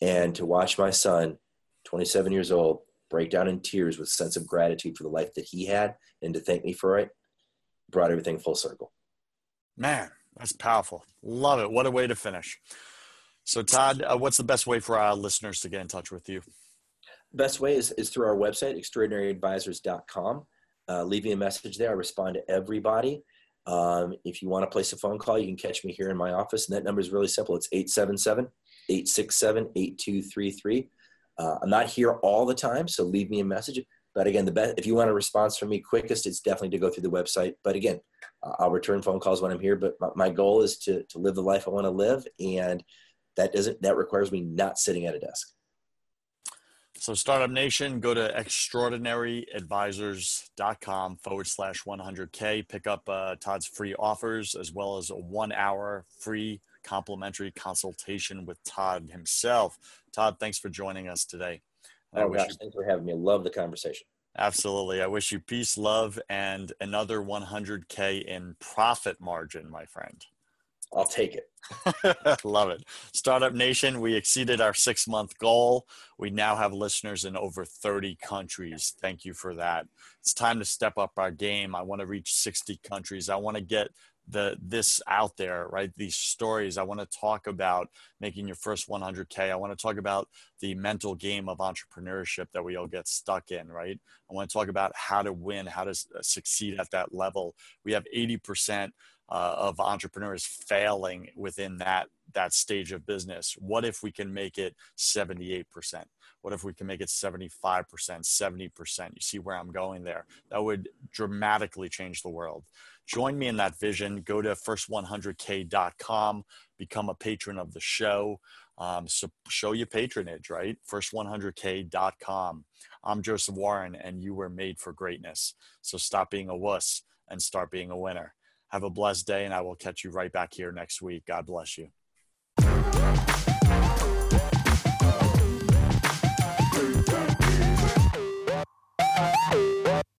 And to watch my son, 27 years old, break down in tears with sense of gratitude for the life that he had and to thank me for it brought everything full circle. Man, that's powerful. Love it. What a way to finish. So, Todd, uh, what's the best way for our listeners to get in touch with you? Best way is, is through our website, extraordinaryadvisors.com. Uh, leave me a message there. I respond to everybody. Um, if you want to place a phone call, you can catch me here in my office. And that number is really simple it's 877 867 8233. Uh, I'm not here all the time, so leave me a message. But again, the best if you want a response from me quickest, it's definitely to go through the website. But again, I'll return phone calls when I'm here. But my, my goal is to to live the life I want to live, and that doesn't that requires me not sitting at a desk. So, Startup Nation, go to extraordinaryadvisors.com forward slash 100K. Pick up uh, Todd's free offers as well as a one hour free complimentary consultation with Todd himself. Todd, thanks for joining us today. Oh, gosh, you, thanks for having me. Love the conversation. Absolutely. I wish you peace, love, and another 100K in profit margin, my friend. I'll take it. Love it. Startup Nation, we exceeded our six month goal. We now have listeners in over 30 countries. Thank you for that. It's time to step up our game. I want to reach 60 countries. I want to get the this out there right these stories i want to talk about making your first 100k i want to talk about the mental game of entrepreneurship that we all get stuck in right i want to talk about how to win how to succeed at that level we have 80% uh, of entrepreneurs failing within that that stage of business? What if we can make it 78% what if we can make it 75% 70% you see where i'm going there. That would dramatically change the world. Join me in that vision. Go to first100k.com become a patron of the show. Um, so show your patronage right? first100k.com i'm joseph warren and you were made for greatness. So stop being a wuss and start being a winner have a blessed day, and I will catch you right back here next week. God bless you.